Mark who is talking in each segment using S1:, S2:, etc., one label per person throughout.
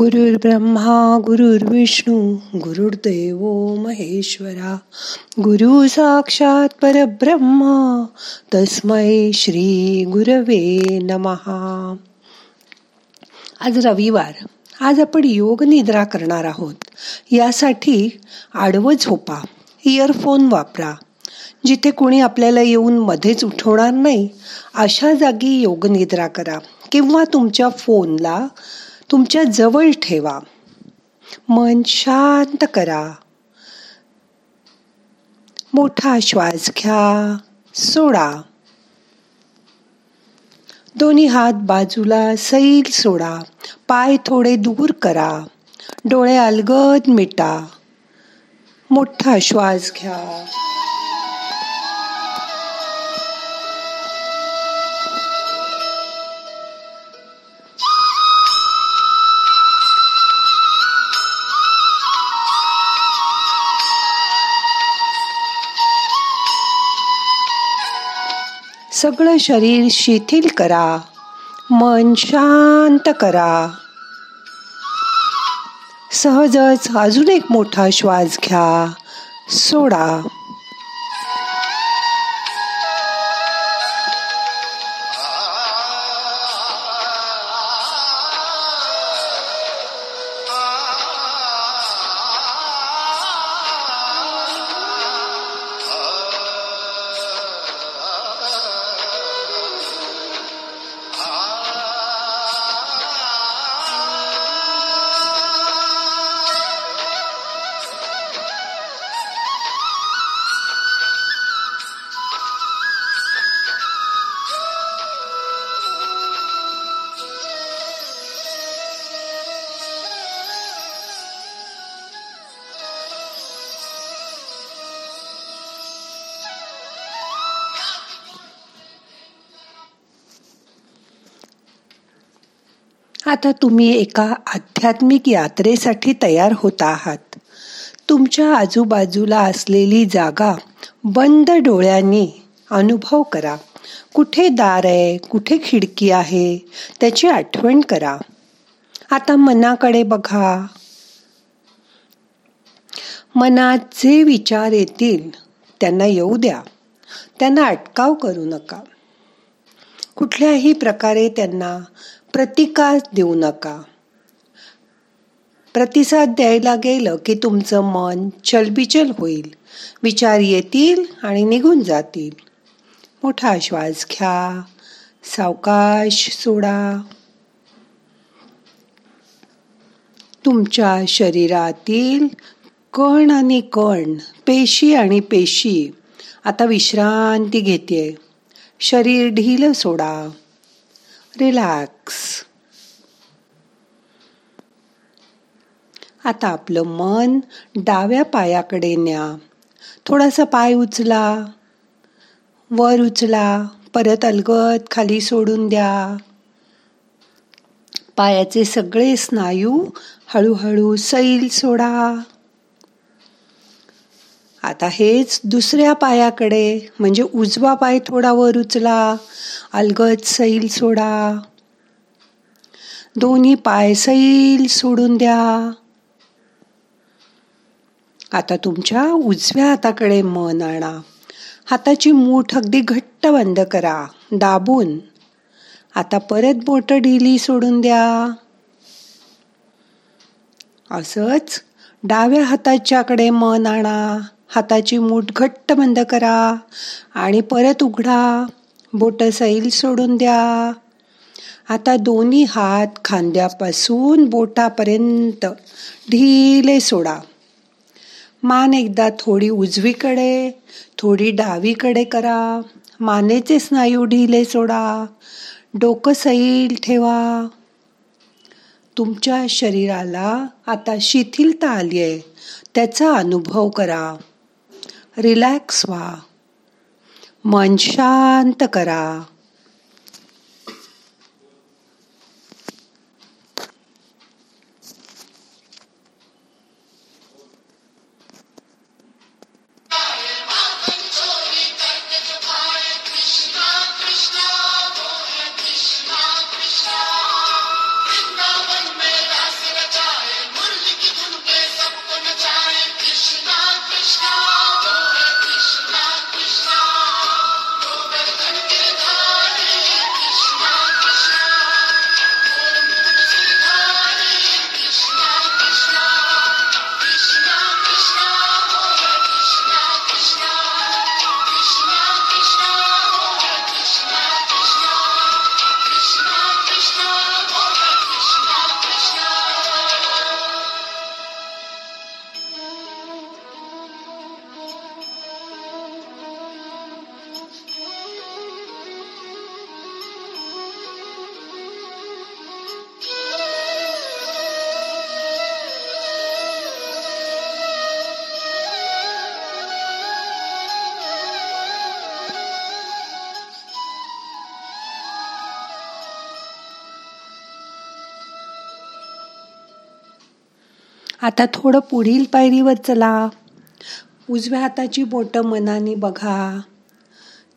S1: गुरुर् ब्रह्मा गुरुर्विष्णू गुरुर्देव महेश्वरा गुरु साक्षात परब्रह्मा तस्मै श्री गुरवे नमहा आज रविवार. आज आपण योग निद्रा करणार आहोत. यासाठी आडवं झोपा इयरफोन वापरा. जिथे कोणी आपल्याला येऊन मध्येच उठवणार नाही अशा जागी योग निद्रा करा. किंवा तुमच्या फोनला तुमच्या जवळ ठेवा. मन शांत करा. मोठा श्वास घ्या. सोडा. दोन्ही हात बाजूला सैल सोडा. पाय थोडे दूर करा. डोळे अलगद मिटा. मोठा श्वास घ्या. सगळं शरीर शिथिल करा. मन शांत करा. सहजच अजून एक मोठा श्वास घ्या. सोडा. आता तुम्ही एका आध्यात्मिक यात्रेसाठी तयार होत आहात. तुमच्या आजूबाजूला असलेली जागा बंद डोळ्यांनी अनुभव करा. कुठे दार आहे कुठे खिडकी आहे त्याची आठवण करा. आता मनाकडे बघा. मनात जे विचार येतील त्यांना येऊ द्या. त्यांना अटकाव करू नका. कुठल्याही प्रकारे त्यांना प्रतिकार देऊ नका. प्रतिसाद द्यायला गेलं की तुमचं मन चलबिचल होईल. विचार येतील आणि निघून जातील. मोठा श्वास घ्या. सावकाश सोडा. तुमच्या शरीरातील कण आणि कण पेशी आणि पेशी आता विश्रांती घेते शरीर ढील सोडा. रिलॅक्स आता आपलं मन डाव्या पायाकडे न्या. थोडासा पाय उचला. वर उचला. परत अलगद खाली सोडून द्या. पायाचे सगळे स्नायू हळूहळू सैल सोडा. आता हेच दुसऱ्या पायाकडे म्हणजे उजवा पाय थोडा वर उचला अलगद सैल सोडा. दोन्ही पाय सैल सोडून द्या. आता तुमच्या उजव्या हाताकडे मन आणा. हाताची मूठ अगदी घट्ट बंद करा. दाबून. आता परत बोट ढिली सोडून द्या. असंच डाव्या हाताच्याकडे मन आणा. हाताची मूठ घट्ट बंद करा आणि परत उघडा. बोट सैल सोडून द्या. आता दोन्ही हात खांद्यापासून बोटापर्यंत ढिले सोडा. मान एकदा थोडी उजवीकडे थोडी डावीकडे करा. मानेचे स्नायू ढिले सोडा. डोकं सैल ठेवा. तुमच्या शरीराला आता शिथिलता आली आहे त्याचा अनुभव करा. रिलॅक्स व्हा. मन शांत करा. आता थोडं पुढील पायरीवर चला. उजव्या हाताची बोटं मनाने बघा.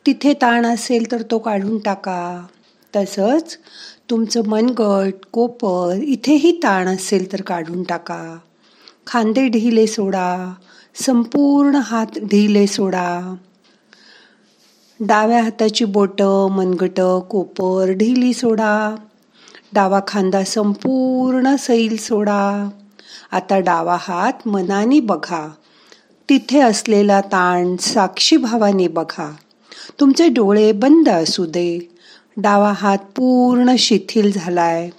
S1: तिथे ताण असेल तर तो काढून टाका. तसंच तुमचं मनगट कोपर इथेही ताण असेल तर काढून टाका. खांदे ढिले सोडा. संपूर्ण हात ढिले सोडा. डाव्या हाताची बोटं मनगट कोपर ढिली सोडा. डावा खांदा संपूर्ण सैल सोडा. आता डावा हात मनाने बघा. तिथे असलेला ताण साक्षीभावाने बघा. तुमचे डोळे बंद असू दे. डावा हात पूर्ण शिथिल झालाय.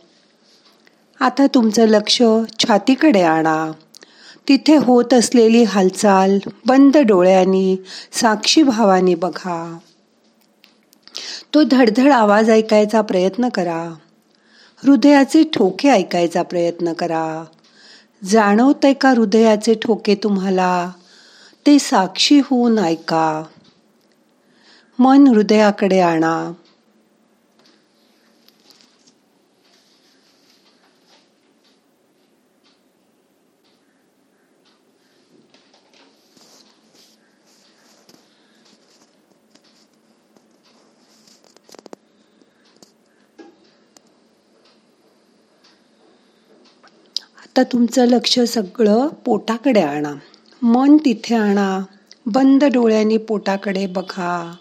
S1: आता तुमचं लक्ष छातीकडे आणा. तिथे होत असलेली हालचाल बंद डोळ्यांनी साक्षीभावाने बघा. तो धडधड आवाज ऐकायचा प्रयत्न करा. हृदयाचे ठोके ऐकायचा प्रयत्न करा. जाणवतंय का हृदयाचे ठोके तुम्हाला? ते साक्षी होऊन ऐका. मन हृदयाकडे आणा. आता तुमचं लक्ष सगळं पोटाकडे आणा. मन तिथे आणा. बंद डोळ्यांनी पोटाकडे बघा.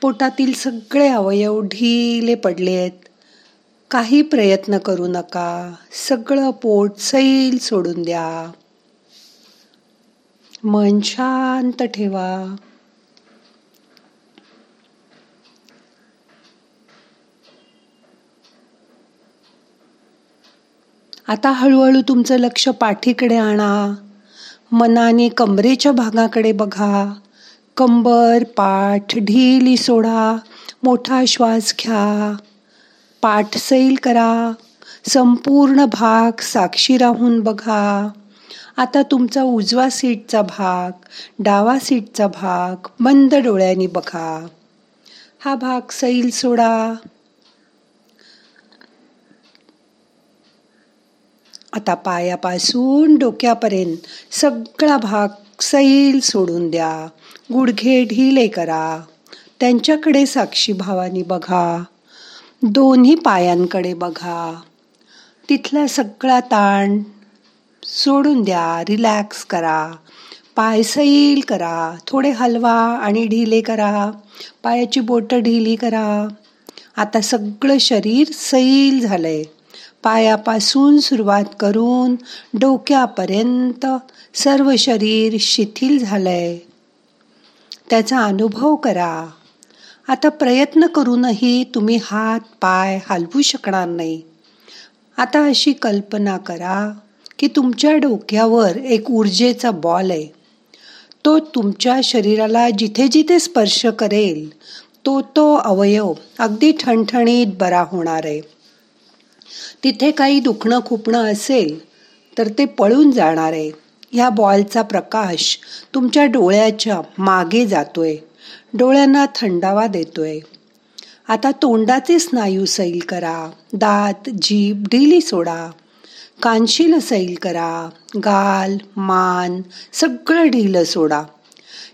S1: पोटातील सगळे अवयव ढिले आहेत काही प्रयत्न करू नका. सगळं पोट सैल सोडून द्या. मन शांत ठेवा. आता हळूहळू तुमचं लक्ष पाठीकडे आणा. मनाने कमरेच्या भागाकडे बघा. कंबर पाठ ढिली सोडा. मोठा श्वास घ्या. पाठ सैल करा. संपूर्ण भाग साक्षी राहून बघा. आता तुमचा उजवा सीटचा भाग डावा सीटचा भाग बंद डोळ्यांनी बघा. हा भाग सैल सोडा. आता पायापासून डोक्यापर्यंत सगळा भाग सैल सोडून द्या. गुडघे ढिले करा. त्यांच्याकडे साक्षी भावानी बघा. दोन्ही पायांकडे बघा. तिथला सगळा ताण सोडून द्या. रिलॅक्स करा. पाय सैल करा. थोडे हलवा आणि ढिले करा. पायाची बोटं ढिली करा. आता सगळं शरीर सैल झालंय. पायापासून सुरुवात करून डोक्यापर्यंत सर्व शरीर शिथिल झालंय. त्याचा अनुभव करा. आता प्रयत्न करूनही तुम्ही हात पाय हलवू शकणार नाही. आता अशी कल्पना करा की तुमच्या डोक्यावर एक ऊर्जेचा बॉल आहे. तो तुमच्या शरीराला जिथे जिथे स्पर्श करेल तो तो अवयव अगदी ठणठणीत बरा होणार आहे. तिथे काही दुखणं खुपणं असेल तर ते पळून जाणार. आहे ह्या बॉलचा प्रकाश तुमच्या डोळ्याच्या मागे जातोय. डोळ्यांना थंडावा देतोय. आता तोंडाचे स्नायू सैल करा. दात जीभ ढिली सोडा. कानशील सैल करा. गाल मान सगळं ढिलं सोडा.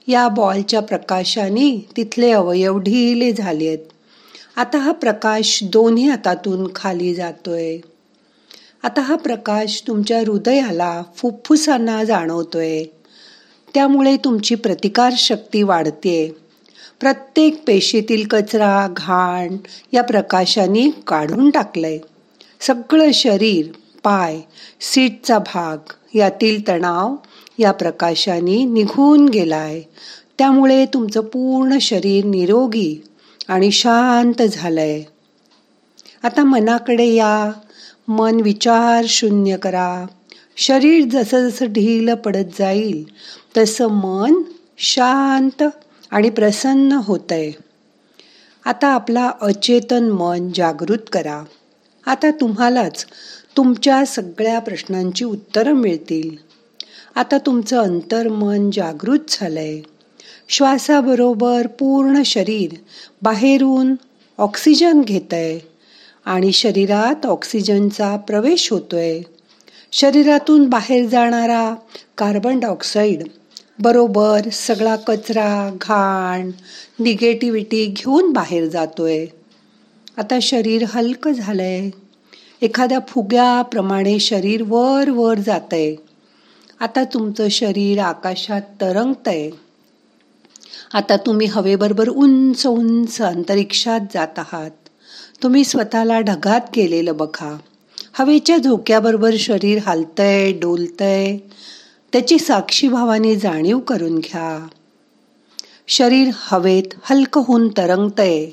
S1: या बॉलच्या प्रकाशाने तिथले अवयव ढिले झालेत. आता हा प्रकाश दोन्ही हातातून खाली जातोय. आता हा प्रकाश तुमच्या हृदयाला फुफ्फुसांना जाणवतोय. त्यामुळे तुमची प्रतिकार शक्ती वाढते. प्रत्येक पेशीतील कचरा घाण या प्रकाशाने काढून टाकलंय. सगळं शरीर पाय सीटचा भाग यातील तणाव या प्रकाशाने निघून गेलाय. त्यामुळे तुमचं पूर्ण शरीर निरोगी आणि शांत झालंय. आता मनाकडे या मन विचार शून्य करा. शरीर जसं जसं ढील पडत जाईल तसं मन शांत आणि प्रसन्न होतंय. आता आपला अचेतन मन जागृत करा. आता तुम्हालाच तुमच्या सगळ्या प्रश्नांची उत्तरं मिळतील. आता तुमचं अंतर्मन जागृत झालंय. श्वासाबरोबर पूर्ण शरीर बाहेरून ऑक्सिजन घेत आहे आणि शरीरात ऑक्सिजनचा प्रवेश होतोय. शरीरातून बाहेर जाणारा कार्बन डायऑक्साईड बरोबर सगळा कचरा घाण निगेटिव्हिटी घेऊन बाहेर जातोय. आता शरीर हलकं झालंय. एखाद्या फुग्याप्रमाणे शरीर वर वर जातंय. आता तुमचं शरीर आकाशात तरंगतंय. आता तुम्ही हवेबरोबर उंच उंच अंतरिक्षात जात आहात. तुम्ही स्वतःला ढगात केलेलं बघा. हवेच्या झोक्याबरोबर शरीर हालतंय डोलतंय. त्याची साक्षी भावाने जाणीव करून घ्या. शरीर हवेत हलकं होऊन तरंगतंय.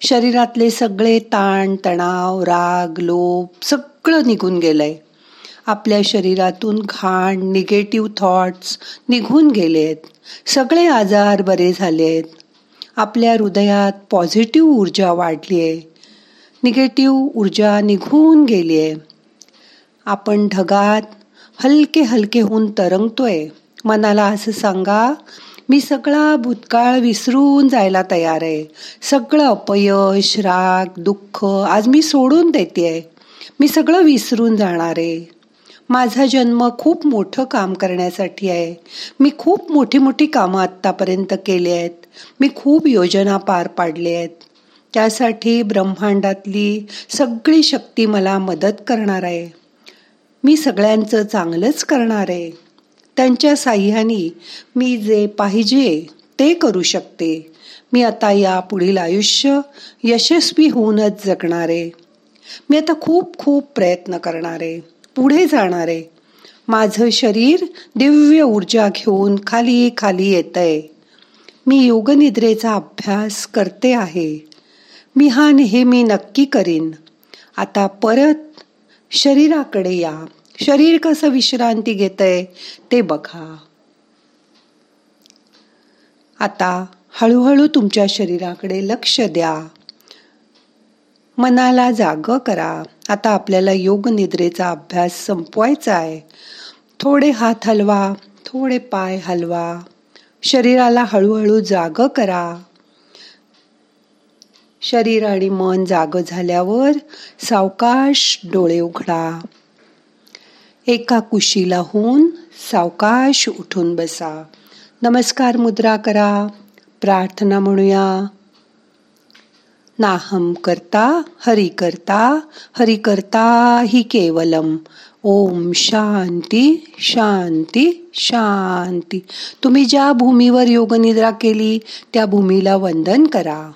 S1: शरीरातले सगळे ताण तणाव राग लोभ सगळं निघून गेलंय. आपल्या शरीरातून घाण निगेटिव्ह थॉट्स निघून गेलेत सगळे आजार बरे झालेत आपल्या हृदयात पॉझिटिव्ह ऊर्जा वाढली आहे. निगेटिव्ह ऊर्जा निघून गेली आहे. आपण ढगात हलके हलके होऊन तरंगतोय. मनाला असं सांगा मी सगळा भूतकाळ विसरून जायला तयार आहे. सगळं अपयश राग दुःख आज मी सोडून देते मी सगळं विसरून जाणार आहे. माझा जन्म खूप मोठं काम करण्यासाठी आहे. मी खूप मोठी मोठी कामं आत्तापर्यंत केली आहेत. मी खूप योजना पार पाडल्या आहेत. त्यासाठी ब्रह्मांडातली सगळी शक्ती मला मदत करणार आहे. मी सगळ्यांचं चांगलंच करणार आहे. त्यांच्या साह्याने मी जे पाहिजे ते करू शकते. मी आता या पुढील आयुष्य यशस्वी होऊनच जगणार आहे. मी आता खूप खूप प्रयत्न करणार आहे. पुढे जाणार आहे. माझं शरीर दिव्य ऊर्जा घेऊन खाली खाली येत आहे मी योगनिद्रेचा अभ्यास करते आहे. मी हा नेहमी नक्की करीन. आता परत शरीराकडे या. शरीर कसं विश्रांती घेत आहे ते बघा. आता हळूहळू तुमच्या शरीराकडे लक्ष द्या. मनाला जाग करा. आता आपल्याला योग निद्रेचा अभ्यास संपवायचा आहे. थोडे हात हलवा थोडे पाय हलवा. शरीराला हळूहळू जाग करा. शरीर आणि मन जाग झाल्यावर सावकाश डोळे उघडा. एका कुशीला होऊन सावकाश उठून बसा. नमस्कार मुद्रा करा. प्रार्थना म्हणूया. नाहम करता हरि करता हरि करता हि केवलम। ओम शांती शांती शांती। तुम्ही ज्या भूमीवर योगनिद्रा केली त्या भूमीला वंदन करा।